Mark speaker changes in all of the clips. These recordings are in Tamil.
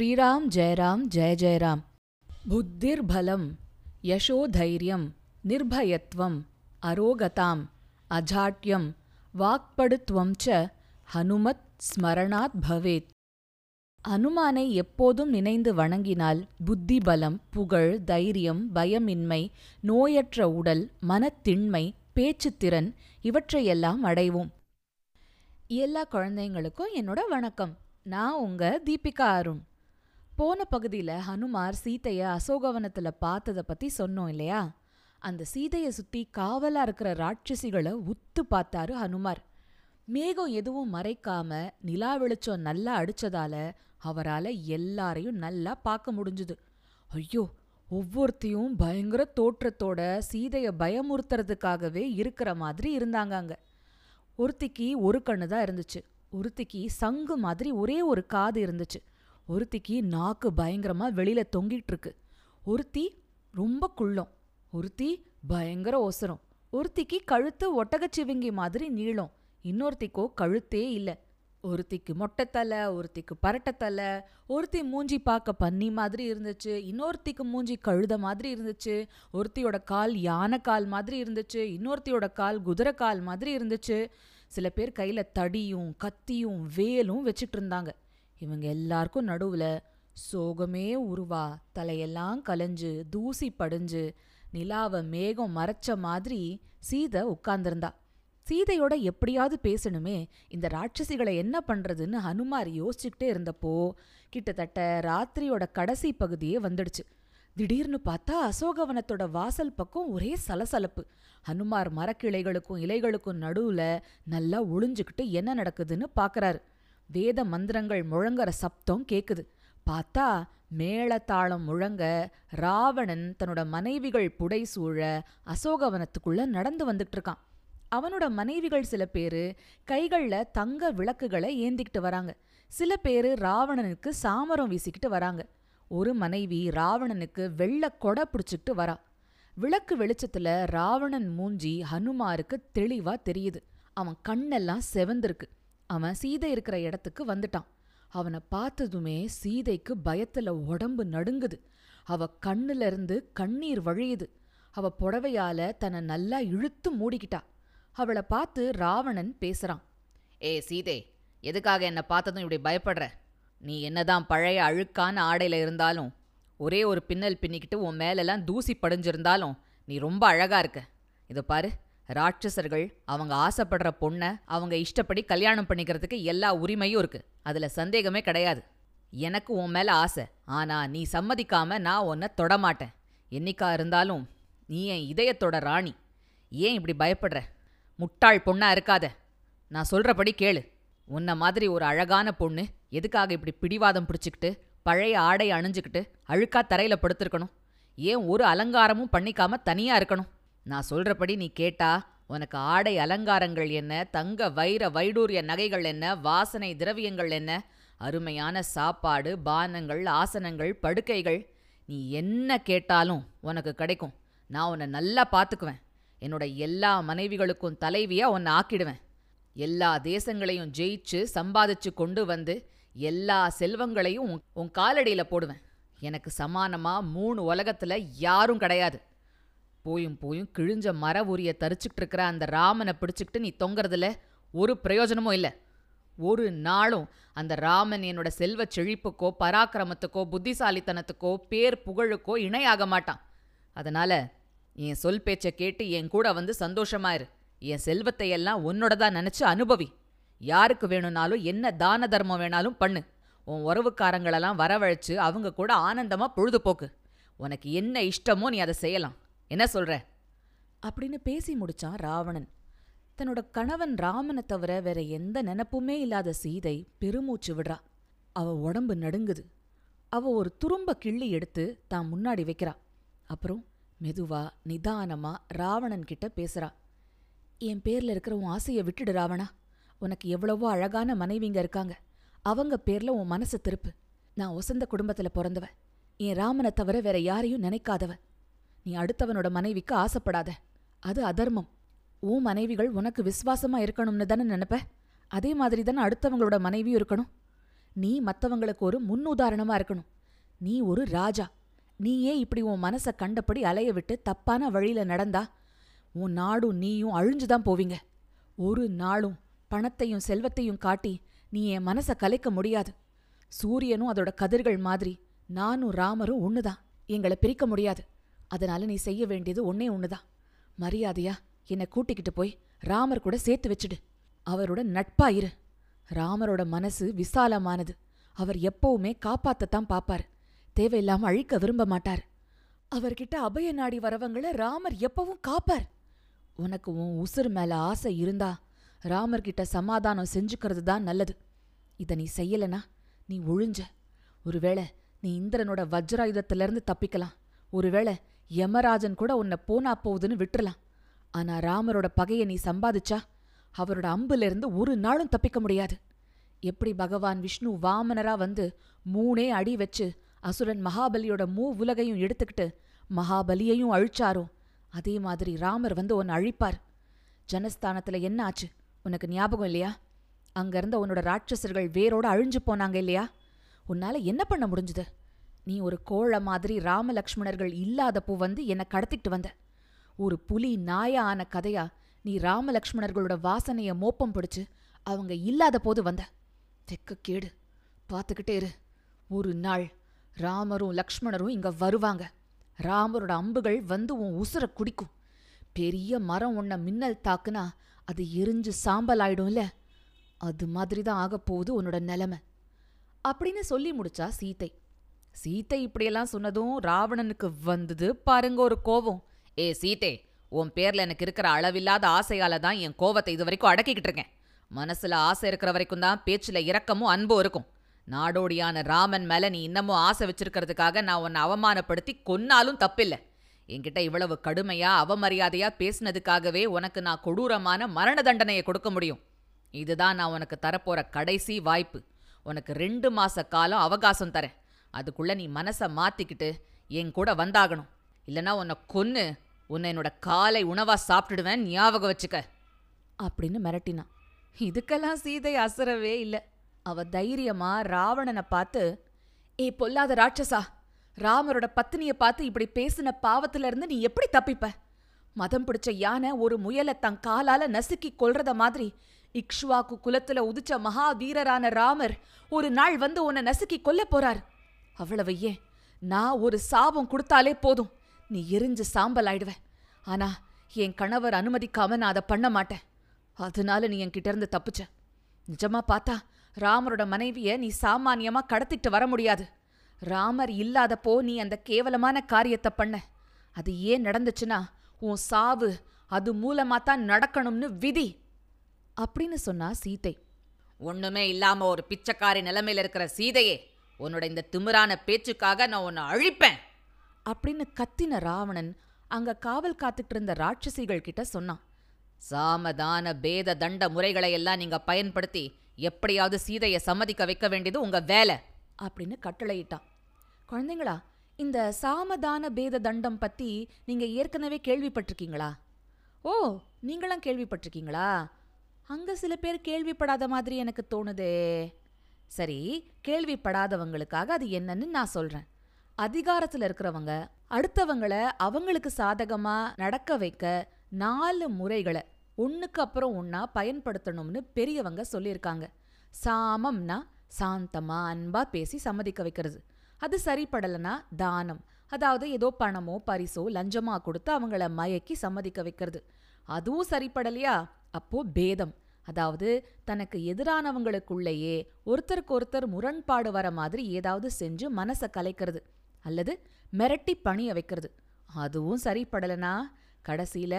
Speaker 1: ஸ்ரீராம் ஜெயராம் ஜெய ஜெயராம். புத்திர்பலம் யசோதைரியம் நிர்பயத்வம் அரோகதாம் அஜாட்யம் வாக்படுத்துவம் ச ஹனுமத் ஸ்மரணாத் பவேத். அனுமானை எப்போதும் நினைந்து வணங்கினால் புத்தி பலம் புகழ் தைரியம் பயமின்மை நோயற்ற உடல் மனத்திண்மை பேச்சுத்திறன் இவற்றையெல்லாம் அடைவோம். எல்லா குழந்தைங்களுக்கும் என்னோட வணக்கம். நான் உங்க தீபிகா அருண். போன பகுதியில் ஹனுமார் சீதைய அசோகவனத்துல பார்த்ததை பத்தி சொன்னோம் இல்லையா? அந்த சீதையை சுத்தி காவலா இருக்கிற ராட்சசிகளை உத்து பார்த்தாரு ஹனுமார். மேகம் எதுவும் மறைக்காம நிலா வெளிச்சம் நல்லா அடிச்சதால அவரால எல்லாரையும் நல்லா பார்க்க முடிஞ்சுது. ஐயோ ஒவ்வொருத்தையும் பயங்கர தோற்றத்தோட சீதைய பயமுறுத்துறதுக்காகவே இருக்கிற மாதிரி இருந்தாங்க அங்க. ஒருத்திக்கு ஒரு கண்ணு தான் இருந்துச்சு. ஒருத்திக்கு சங்கு மாதிரி ஒரே ஒரு காது இருந்துச்சு. ஒருத்திக்கு நாக்கு பயங்கரமா வெளியில தொங்கிட்டு இருக்கு ஒருத்தி ரொம்ப குள்ளம். ஒருத்தி பயங்கர ஒசரம். ஒருத்திக்கு கழுத்து ஒட்டகச்சிவிங்கி மாதிரி நீளம். இன்னொருத்திக்கோ கழுத்தே இல்ல. ஒருத்திக்கு மொட்டைத்தலை ஒருத்திக்கு பரட்டத்தலை ஒருத்தி மூஞ்சி பார்க்க பன்னி மாதிரி இருந்துச்சு. இன்னொருத்திக்கு மூஞ்சி கழுத மாதிரி இருந்துச்சு. ஒருத்தியோட கால் யானை கால் மாதிரி இருந்துச்சு. இன்னொருத்தியோட கால் குதிரை கால் மாதிரி இருந்துச்சு. சில பேர் கையில தடியும் கத்தியும் வேலும் வச்சிட்டு இருந்தாங்க. இவங்க எல்லாருக்கும் நடுவுல சோகமே உருவா தலையெல்லாம் கலைஞ்சு தூசி படிஞ்சு நிலாவ மேகம் மறைச்ச மாதிரி சீதை உட்கார்ந்திருந்தா. சீதையோட எப்படியாவது பேசணுமே இந்த ராட்சசிகளை என்ன பண்றதுன்னு ஹனுமார் யோசிச்சுக்கிட்டே இருந்தப்போ கிட்டத்தட்ட ராத்திரியோட கடைசி பகுதியே வந்துடுச்சு. திடீர்னு பார்த்தா அசோகவனத்தோட வாசல் பக்கம் ஒரே சலசலப்பு. ஹனுமார் மரக்கிளைகளுக்கும் இலைகளுக்கும் நடுவுல நல்லா ஒளிஞ்சுக்கிட்டு என்ன நடக்குதுன்னு பார்க்கறாரு வேத மந்திரங்கள் முழங்குற சப்தம் கேக்குது. பார்த்தா மேளத்தாளம் முழங்க ராவணன் தன்னோட மனைவிகள் புடைசூழ அசோகவனத்துக்குள்ள நடந்து வந்துட்டு இருக்கான் அவனோட மனைவிகள் சில பேரு கைகள்ல தங்க விளக்குகளை ஏந்திக்கிட்டு வராங்க. சில பேரு ராவணனுக்கு சாமரம் வீசிக்கிட்டு வராங்க. ஒரு மனைவி ராவணனுக்கு வெள்ள கொடை பிடிச்சிக்கிட்டு வரா. விளக்கு வெளிச்சத்துல ராவணன் மூஞ்சி ஹனுமாருக்கு தெளிவா தெரியுது. அவன் கண்ணெல்லாம் செவந்திருக்கு. அவன் சீதை இருக்கிற இடத்துக்கு வந்துட்டான். அவனை பார்த்ததுமே சீதைக்கு பயத்துல உடம்பு நடுங்குது. அவ கண்ணுல இருந்து கண்ணீர் வழியுது. அவ புடவையால தன்னை நல்லா இழுத்து மூடிக்கிட்டா. அவளை பார்த்து ராவணன் பேசுறான்.
Speaker 2: ஏ சீதே எதுக்காக என்னை பார்த்ததும் இப்படி பயப்படுற? நீ என்னதான் பழைய அழுக்கான ஆடையில இருந்தாலும் ஒரே ஒரு பின்னல் பின்னிக்கிட்டு உன் மேலெல்லாம் தூசி படிஞ்சிருந்தாலும் நீ ரொம்ப அழகா இருக்க. இதை பாரு ராட்சசர்கள் அவங்க ஆசைப்படுற பொண்ணை அவங்க இஷ்டப்படி கல்யாணம் பண்ணிக்கிறதுக்கு எல்லா உரிமையும் இருக்கு. அதுல சந்தேகமே கிடையாது. எனக்கு உன் மேல ஆசை. ஆனா நீ சம்மதிக்காம நான் உன்னை தொடமாட்டேன். என்னைக்கா இருந்தாலும் நீ என் இதயத்தோட ராணி. ஏன் இப்படி பயப்படுற? முட்டாள் பொண்ணா இருக்காத. நான் சொல்றபடி கேளு. உன்ன மாதிரி ஒரு அழகான பொண்ணு எதுக்காக இப்படி பிடிவாதம் பிடிச்சிக்கிட்டு பழைய ஆடை அணிஞ்சுக்கிட்டு அழுக்கா தரையில படுத்திருக்கணும்? ஏன் ஒரு அலங்காரமும் பண்ணிக்காம தனியா இருக்கணும்? நான் சொல்றபடி நீ கேட்டா உனக்கு ஆடை அலங்காரங்கள் என்ன தங்க வைர வைடூரிய நகைகள் என்ன வாசனை திரவியங்கள் என்ன அருமையான சாப்பாடு பானங்கள் ஆசனங்கள் படுக்கைகள். நீ என்ன கேட்டாலும் உனக்கு கிடைக்கும். நான் உன்னை நல்லா பார்த்துக்குவேன். என்னோட எல்லா மனைவிகளுக்கும் தலைவியா உன்னை ஆக்கிடுவேன். எல்லா தேசங்களையும் ஜெயிச்சு சம்பாதிச்சு கொண்டு வந்து எல்லா செல்வங்களையும் உன் உன் காலடியில போடுவேன். எனக்கு சமானமா மூணு உலகத்துல யாரும் கிடையாது. போயும் போயும் கிழிஞ்ச மர உரிய தரிச்சுக்கிட்டு இருக்கிற அந்த ராமனை பிடிச்சிக்கிட்டு நீ தொங்குறதுல ஒரு பிரயோஜனமும் இல்லை. ஒரு நாளும் அந்த ராமன் என்னோட செல்வ செழிப்புக்கோ பராக்கிரமத்துக்கோ புத்திசாலித்தனத்துக்கோ பேர் புகழுக்கோ இணையாக மாட்டான். அதனால என் சொல் பேச்சை கேட்டு என் கூட வந்து சந்தோஷமாயிரு என் செல்வத்தை எல்லாம் உன்னோட தான் நினச்சி அனுபவி. யாருக்கு வேணும்னாலும் என்ன தான தர்மம் வேணாலும் பண்ணு. உன் உறவுக்காரங்களெல்லாம் வரவழைச்சு அவங்க கூட ஆனந்தமாக பொழுதுபோக்கு. உனக்கு என்ன இஷ்டமோ நீ அதை செய்யலாம். என்ன சொல்ற?
Speaker 1: அப்படின்னு பேசி முடிச்சான் ராவணன். தன்னோட கணவன் ராமனை தவிர வேற எந்த நினப்புமே இல்லாத சீதை பெருமூச்சு விடுறா. அவ உடம்பு நடுங்குது. அவ ஒரு துரும்ப கிள்ளி எடுத்து தான் முன்னாடி வைக்கிறா. அப்புறம் மெதுவா நிதானமா ராவணன் கிட்ட பேசுறா. என் பேர்ல இருக்கிற உன் ஆசையை விட்டுடு ராவணா. உனக்கு எவ்வளவோ அழகான மனைவிங்க இருக்காங்க. அவங்க பேர்ல உன் மனசு திருப்பு. நான் ஒசந்த குடும்பத்துல பிறந்தவன் என் ராமனை தவிர வேற யாரையும் நினைக்காதவ. நீ அடுத்தவனோட மனைவிக்கு ஆசைப்படாத. அது அதர்மம். உன் மனைவிகள் உனக்கு விசுவாசமா இருக்கணும்னு தானே நினைப்ப? அதே மாதிரி தானே அடுத்தவங்களோட மனைவியும் இருக்கணும். நீ மத்தவங்களுக்கு ஒரு முன்னுதாரணமா இருக்கணும். நீ ஒரு ராஜா. நீயே இப்படி உன் மனச கண்டபடி அலைய விட்டு தப்பான வழியில நடந்தா உன் நாடும் நீயும் அழிஞ்சுதான் போவீங்க. ஒரு நாளும் பணத்தையும் செல்வத்தையும் காட்டி நீ என் மனச கலைக்க முடியாது. சூரியனும் அதோட கதிர்கள் மாதிரி நானும் ராமரும் ஒண்ணுதான். எங்களை பிரிக்க முடியாது. அதனால நீ செய்ய வேண்டியது ஒன்னே ஒண்ணுதான் மரியாதையா என்னை கூட்டிக்கிட்டு போய் ராமர் கூட சேர்த்து வச்சுடு. அவரோட நட்பா இரு. ராமரோட மனசு விசாலமானது. அவர் எப்பவுமே காப்பாத்தத்தான் பாப்பாரு. தேவையில்லாம அழிக்க விரும்ப மாட்டார். அவர்கிட்ட அபய நாடி வரவங்கள ராமர் எப்பவும் காப்பார். உனக்கு உன் உசுர் மேல ஆசை இருந்தா ராமர்கிட்ட சமாதானம் செஞ்சுக்கிறது தான் நல்லது. இத நீ செய்யலனா நீ ஒழிஞ்ச. ஒருவேளை நீ இந்திரனோட வஜ்ராயுதத்திலிருந்து தப்பிக்கலாம். ஒருவேளை யமராஜன் கூட உன்னை போனா போகுதுன்னு விட்டுறலாம். ஆனா ராமரோட பகையை நீ சம்பாதிச்சா அவரோட அம்புல இருந்து ஒரு நாளும் தப்பிக்க முடியாது. எப்படி பகவான் விஷ்ணு வாமனரா வந்து மூணே அடி வச்சு அசுரன் மகாபலியோட மூ உலகையும் எடுத்துக்கிட்டு மகாபலியையும் அழிச்சாரோ அதே மாதிரி ராமர் வந்து உன்னை அழிப்பார். ஜனஸ்தானத்துல என்ன ஆச்சு? உனக்கு ஞாபகம் இல்லையா? அங்க இருந்த உன்னோட ராட்சசர்கள் வேரோட அழிஞ்சு போனாங்க இல்லையா? உன்னால என்ன பண்ண முடிஞ்சுது? நீ ஒரு கோழ மாதிரி ராமலக்ஷ்மணர்கள் இல்லாதப்போ வந்து என்னை கடத்திட்டு வந்த. ஒரு புலி நாயா ஆன கதையா நீ ராமலக்ஷ்மணர்களோட வாசனைய மோப்பம் பிடிச்சு அவங்க இல்லாத போது வந்த. வெக்க கேடு. பார்த்துக்கிட்டே இரு. ஒரு நாள் ராமரும் லக்ஷ்மணரும் இங்க வருவாங்க. ராமரோட அம்புகள் வந்து உன் உசுர குடிக்கும். பெரிய மரம் உன்னை மின்னல் தாக்குனா அது எரிஞ்சு சாம்பல் ஆயிடும்ல அது மாதிரி தான் ஆகப் போகுது உன்னோட நிலைமை. அப்படின்னு சொல்லி முடிச்சா சீத்தை. சீத்தை இப்படியெல்லாம் சொன்னதும் ராவணனுக்கு வந்தது பாருங்க ஒரு கோவம்
Speaker 2: ஏ சீதே உன் பேர்ல எனக்கு இருக்கிற அளவில்லாத ஆசையால தான் என் கோவத்தை இது வரைக்கும் அடக்கிக்கிட்டு இருக்கேன். மனசுல ஆசை இருக்கிற வரைக்கும் தான் பேச்சுல இரக்கமும் அன்பும் இருக்கும். நாடோடியான ராமன் மேல நீ இன்னமும் ஆசை வச்சிருக்கிறதுக்காக நான் உன்னை அவமானப்படுத்தி கொன்னாலும் தப்பில்ல. என்கிட்ட இவ்வளவு கடுமையா அவமரியாதையா பேசினதுக்காகவே உனக்கு நான் கொடூரமான மரண தண்டனையை கொடுக்க முடியும். இதுதான் நான் உனக்கு தரப்போற கடைசி வாய்ப்பு. உனக்கு ரெண்டு மாச காலம் அவகாசம் தரேன். அதுக்குள்ள நீ மனசை மாத்திக்கிட்டு என் கூட வந்தாகணும். இல்லனா உன்னை கொன்னு உன்னை என்னோட காலை உணவா சாப்பிட்டுடுவேன் ஞாபகம் வச்சுக்க.
Speaker 1: அப்படின்னு மிரட்டினான் இதுக்கெல்லாம் சீதை அசரவே இல்ல. அவ தைரியமா ராவணனை பார்த்து ஏ பொல்லாத ராட்சசா ராமரோட பத்தினியை பார்த்து இப்படி பேசின பாவத்துல இருந்து நீ எப்படி தப்பிப்ப? மதம் பிடிச்ச யானை ஒரு முயலை தன் காலால நசுக்கி கொல்றத மாதிரி இக்ஷ்வாக்கு குலத்துல உதிச்ச மகாவீரரான ராமர் ஒரு நாள் வந்து உன்னை நசுக்கி கொல்ல போறார். அவ்வளவு ஏன் நான் ஒரு சாபம் கொடுத்தாலே போதும். நீ எரிஞ்சு சாம்பல் ஆயிடுவ ஆனா என் கணவர் அனுமதிக்காம நான் அதை பண்ண மாட்டேன். அதனால நீ என்கிட்ட இருந்து தப்பிச்ச. நிஜமா பார்த்தா ராமரோட மனைவிய நீ சாமானியமா கடத்திட்டு வர முடியாது. ராமர் இல்லாதப்போ நீ அந்த கேவலமான காரியத்தை பண்ண. அது ஏன் நடந்துச்சுன்னா உன் சாவு அது மூலமா தான் நடக்கணும்னு விதி. அப்படின்னு சொன்னா சீதை.
Speaker 2: ஒண்ணுமே இல்லாம ஒரு பிச்சைக்காரி நிலைமையில இருக்கிற சீதையே உன்னோட இந்த திமிரான பேச்சுக்காக நான் உன்னை அழிப்பேன்.
Speaker 1: அப்படின்னு கத்தின ராவணன் அங்க காவல் காத்துட்டு இருந்த ராட்சசிகள் கிட்ட சொன்னான்.
Speaker 2: சாமதான பேத தண்ட முறைகளை எல்லாம் நீங்க பயன்படுத்தி எப்படியாவது சீதையை சம்மதிக்க வைக்க வேண்டியது உங்க வேலை.
Speaker 1: அப்படின்னு கட்டளையிட்டான். குழந்தைங்களா இந்த சாமதான பேத தண்டம் பத்தி நீங்க ஏற்கனவே கேள்விப்பட்டிருக்கீங்களா? ஓ நீங்களாம் கேள்விப்பட்டிருக்கீங்களா? அங்க சில பேர் கேள்விப்படாத மாதிரி எனக்கு தோணுதே. சரி கேள்விப்படாதவங்களுக்காக அது என்னன்னு நான் சொல்றேன். அதிகாரத்துல இருக்கிறவங்க அடுத்தவங்கள அவங்களுக்கு சாதகமா நடக்க வைக்க நாலு முறைகளை ஒன்றுக்கு அப்புறம் ஒன்னா பயன்படுத்தணும்னு பெரியவங்க சொல்லியிருக்காங்க. சாமம்னா சாந்தமா அன்பா பேசி சம்மதிக்க வைக்கிறது. அது சரிப்படலைன்னா தானம். அதாவது ஏதோ பணமோ பரிசோ லஞ்சமா கொடுத்து அவங்கள மயக்கி சம்மதிக்க வைக்கிறது. அதுவும் சரிப்படலையா? அப்போ பேதம். அதாவது தனக்கு எதிரானவங்களுக்குள்ளேயே ஒருத்தருக்கு ஒருத்தர் முரண்பாடு வர மாதிரி ஏதாவது செஞ்சு மனசை கலைக்கிறது அல்லது மிரட்டி பணிய வைக்கிறது. அதுவும் சரிப்படலைனா கடைசியில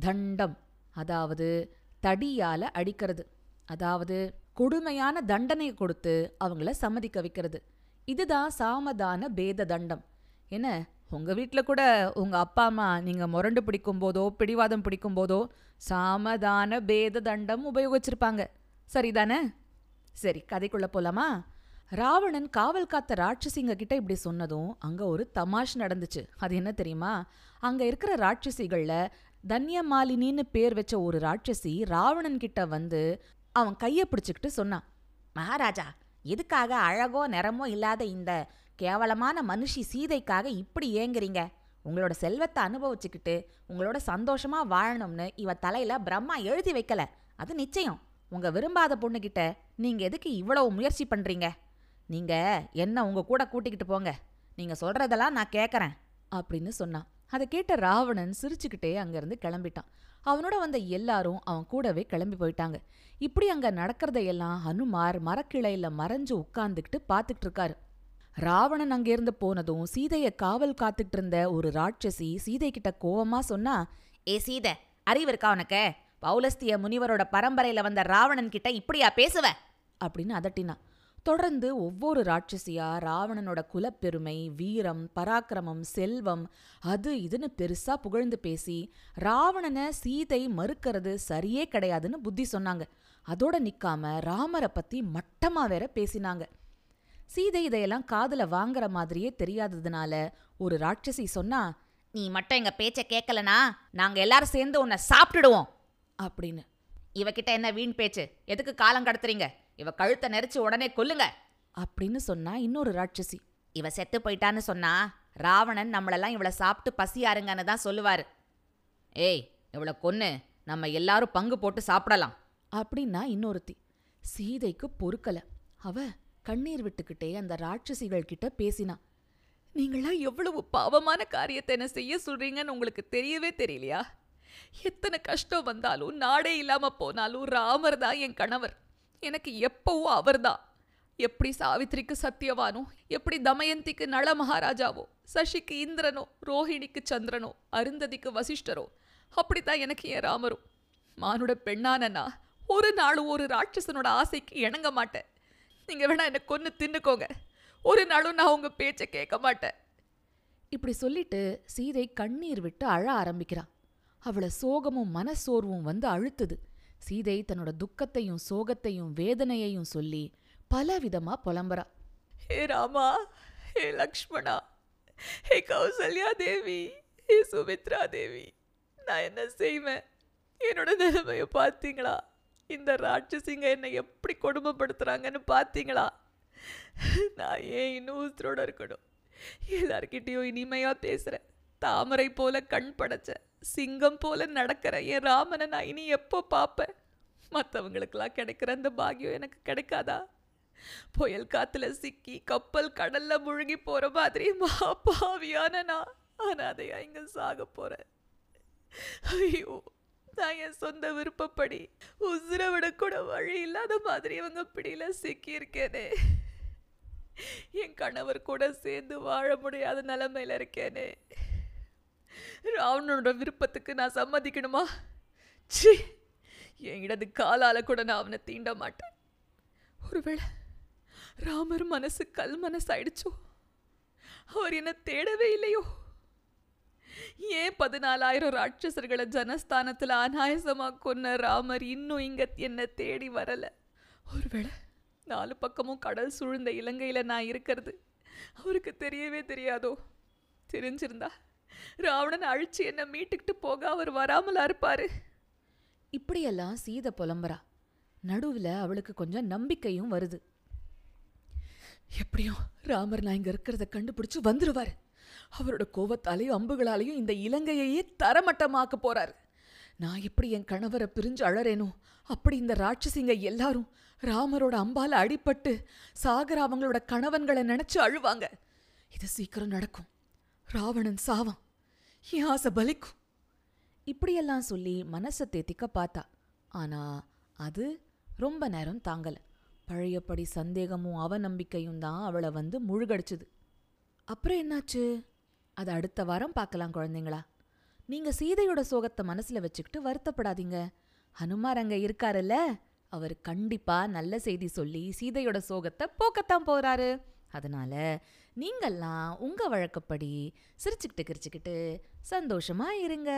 Speaker 1: தண்டம் அதாவது தடியால அடிக்கிறது. அதாவது கொடுமையான தண்டனை கொடுத்து அவங்கள சம்மதிக்க வைக்கிறது. இதுதான் சாமதான பேத தண்டம். என்ன? உங்க வீட்டில் கூட உங்க அப்பா அம்மா நீங்க முரண்டு பிடிக்கும் போதோ பிடிவாதம் பிடிக்கும் போதோ சாமதான பேத தண்டம் உபயோகிச்சிருப்பாங்க. சரிதானே சரி கதைக்குள்ள போலாமா? ராவணன் காவல் காத்த ராட்சசிங்க கிட்ட இப்படி சொன்னதும் அங்க ஒரு தமாஷ் நடந்துச்சு. அது என்ன தெரியுமா? அங்க இருக்கிற ராட்சசிகள்ல தன்யமாலினின்னு பேர் வச்ச ஒரு ராட்சசி ராவணன் கிட்ட வந்து அவன் கைய பிடிச்சிக்கிட்டு சொன்னான். மகாராஜா
Speaker 3: எதுக்காக அழகோ நிறமோ இல்லாத இந்த கேவலமான மனுஷி சீதைக்காக இப்படி ஏங்குறீங்க? உங்களோட செல்வத்தை அனுபவிச்சுக்கிட்டு உங்களோட சந்தோஷமா வாழணும்னு இவ தலையில பிரம்மா எழுதி வைக்கல. அது நிச்சயம். உங்க விரும்பாத பொண்ணுகிட்ட நீங்க எதுக்கு இவ்வளவு முயற்சி பண்றீங்க? நீங்க என்ன உங்க கூட கூட்டிக்கிட்டு போங்க. நீங்க சொல்றதெல்லாம் நான் கேட்கறேன்
Speaker 1: அப்படின்னு சொன்னான். அதை கேட்ட ராவணன் சிரிச்சுக்கிட்டே அங்கிருந்து கிளம்பிட்டான். அவனோட வந்த எல்லாரும் அவன் கூடவே கிளம்பி போயிட்டாங்க. இப்படி அங்க நடக்கிறதையெல்லாம் ஹனுமார் மரக்கிளையில மறைஞ்சு உட்கார்ந்துக்கிட்டு பார்த்துக்கிட்டு இருக்காரு. ராவணன் அங்கிருந்து போனதும் சீதைய காவல் காத்துட்டு இருந்த ஒரு ராட்சசி சீதை கிட்ட கோவமா சொன்னா
Speaker 3: ஏ சீதை அறிவு இருக்கா உனக்கு? பௌலஸ்திய முனிவரோட பரம்பரையில வந்த ராவணன் கிட்ட இப்படியா பேசுவ?
Speaker 1: அப்படின்னு அதட்டினான் தொடர்ந்து ஒவ்வொரு ராட்சசியா ராவணனோட குலப்பெருமை வீரம் பராக்கிரமம் செல்வம் அது இதுன்னு பெருசா புகழ்ந்து பேசி ராவணனை சீதை மறுக்கிறது சரியே கிடையாதுன்னு புத்தி சொன்னாங்க. அதோட நிக்காம ராமரை பத்தி மட்டமா வேற பேசினாங்க. சீதை இதையெல்லாம் காதுல வாங்குற மாதிரியே தெரியாததுனால ஒரு ராட்சசி சொன்னா
Speaker 3: நீ மட்டும் எங்க பேச்ச கேட்கலனா நாங்க எல்லாரும் சேர்ந்து உன்னை சாப்பிட்டுடுவோம்.
Speaker 1: அப்படின்னு.
Speaker 3: இவகிட்ட என்ன வீண் பேச்சு? எதுக்கு காலம் கடத்துறீங்க? இவ கழுத்தை நெரிச்சு உடனே கொல்லுங்க.
Speaker 1: அப்படின்னு சொன்னா இன்னொரு ராட்சசி.
Speaker 3: இவ செத்து போயிட்டான்னு சொன்னா ராவணன் நம்மளெல்லாம் இவளை சாப்பிட்டு பசியாருங்கன்னு தான் சொல்லுவாரு.
Speaker 2: ஏய் இவளை கொன்னு நம்ம எல்லாரும் பங்கு போட்டு சாப்பிடலாம்.
Speaker 1: அப்படின்னா இன்னொருத்தி. சீதைக்கு பொறுக்கல. அவ கண்ணீர் விட்டுக்கிட்டே அந்த ராட்சசிகள் கிட்ட பேசினா
Speaker 4: நீங்களாம் எவ்வளவு பாவமான காரியத்தை என்ன செய்ய சொல்றீங்கன்னு உங்களுக்கு தெரியவே தெரியலையா? எத்தனை கஷ்டம் வந்தாலும் நாடே இல்லாம போனாலும் ராமர் தான் என் கணவர். எனக்கு எப்பவும் அவர்தான். எப்படி சாவித்திரிக்கு சத்தியவானோ எப்படி தமயந்திக்கு நள மகாராஜாவோ சசிக்கு இந்திரனோ ரோஹிணிக்கு சந்திரனோ அருந்ததிக்கு வசிஷ்டரோ அப்படித்தான் எனக்கு என் ராமரும். மானுட பெண்ணானனா ஒரு நாளும் ஒரு ராட்சசனோட ஆசைக்கு இணங்க மாட்டேன். நீங்க வேணா என்ன கொன்னு தின்னுக்கோங்க. ஒரு நாளும் நான் உங்க பேச்சை கேட்க மாட்டேன்.
Speaker 1: இப்படி சொல்லிட்டு சீதை கண்ணீர் விட்டு அழ ஆரம்பிக்கிறா அவள சோகமும் மனசோர்வும் வந்து அழுத்துது. சீதை தன்னோட துக்கத்தையும் சோகத்தையும் வேதனையையும் சொல்லி பல விதமா புலம்புறா.
Speaker 4: ஹே ராமா ஹே லக்ஷ்மணா ஹே கௌசல்யா தேவி ஹே சுமித்ரா தேவி நான் என்ன செய்வேன்? என்னோட நிலைமைய பார்த்தீங்களா? இந்த ராட்சசிங்க என்னை எப்படி கொடுமைப்படுத்துகிறாங்கன்னு பார்த்தீங்களா நான் ஏன் இன்னும் உசுரோட இருக்கணும்? எல்லார்கிட்டேயும் இனிமையாக பேசுகிறேன் தாமரை போல கண் படைச்ச சிங்கம் போல நடக்கிற என் ராமனை நான் இனி எப்போ பார்ப்பேன்? மற்றவங்களுக்கெல்லாம் கிடைக்கிற அந்த பாக்கியம் எனக்கு கிடைக்காதா? புயல் காத்துல சிக்கி கப்பல் கடல்ல முழுகி போற மாதிரி மாப்பாவியான நான் அனாதையா இங்க சாக போறேன். ஐயோ நான் என் சொந்த விருப்பப்படி. உசுரை விடக்கூட கூட வழி இல்லாத மாதிரி இவங்க பிடியில சிக்கியிருக்கேனே. என் கணவர் கூட சேர்ந்து வாழ முடியாத நிலைமையில இருக்கேனே. ராவணனோட விருப்பத்துக்கு நான் சம்மதிக்கணுமா? ச்சீ என் இடது காலால கூட நான் அவனை தீண்ட மாட்டேன். ஒருவேளை ராமர் மனசு கல் மனசாயிடுச்சோ? அவர் என்ன தேடவே இல்லையோ? ஏன் பதினாலாயிரம் ராட்சசர்களை ஜனஸ்தானத்துல அநாயசமா கொன்ன ராமர் இன்னும் இங்க என்ன தேடி வரல. ஒருவேளை நாலு பக்கமும் கடல் சூழ்ந்த இலங்கையில நான் இருக்கிறது. அவருக்கு தெரியவே தெரியாதோ? தெரிஞ்சிருந்தா ராவணன் அழிச்சு என்ன மீட்டுக்கிட்டு போக அவர் வராமலா இருப்பாரு.
Speaker 1: இப்படியெல்லாம் சீத புலம்புறா. நடுவுல அவளுக்கு கொஞ்சம் நம்பிக்கையும் வருது. எப்படியும் ராமர் நான் இங்க இருக்கிறத கண்டுபிடிச்சு வந்துருவாரு. அவரோட கோவத்தாலையும் அம்புகளாலையும் இந்த இலங்கையையே தரமட்டமாக்க போறாரு. நான் எப்படி என் கணவரை பிரிஞ்சு அழறேனோ அப்படி இந்த ராட்சசிங்க எல்லாரும் ராமரோட அம்பால அடிபட்டு சாகர அவங்களோட கணவன்களை நினைச்சு அழுவாங்க. இது சீக்கிரம் நடக்கும். ராவணன் சாவான். என் ஆசை பலிக்கும். இப்படியெல்லாம் சொல்லி மனசை தேத்திக்க பார்த்தா ஆனா அது ரொம்ப நேரம் தாங்கல. பழையபடி சந்தேகமும் அவநம்பிக்கையும் தான் அவளை வந்து முழுகடிச்சுது. அப்புறம் என்னாச்சு? அது அடுத்த வாரம் பார்க்கலாம் குழந்தைங்களா. நீங்க சீதையோட சோகத்தை மனசுல வச்சுக்கிட்டு வருத்தப்படாதீங்க. ஹனுமார் அங்கே இருக்காருல்ல? அவர் கண்டிப்பா நல்ல செய்தி சொல்லி சீதையோட சோகத்தை போக்கத்தான் போறாரு. அதனால நீங்கள்லாம் உங்க வழக்கப்படி சிரிச்சுக்கிட்டு கிரிச்சுக்கிட்டு சந்தோஷமா இருங்க.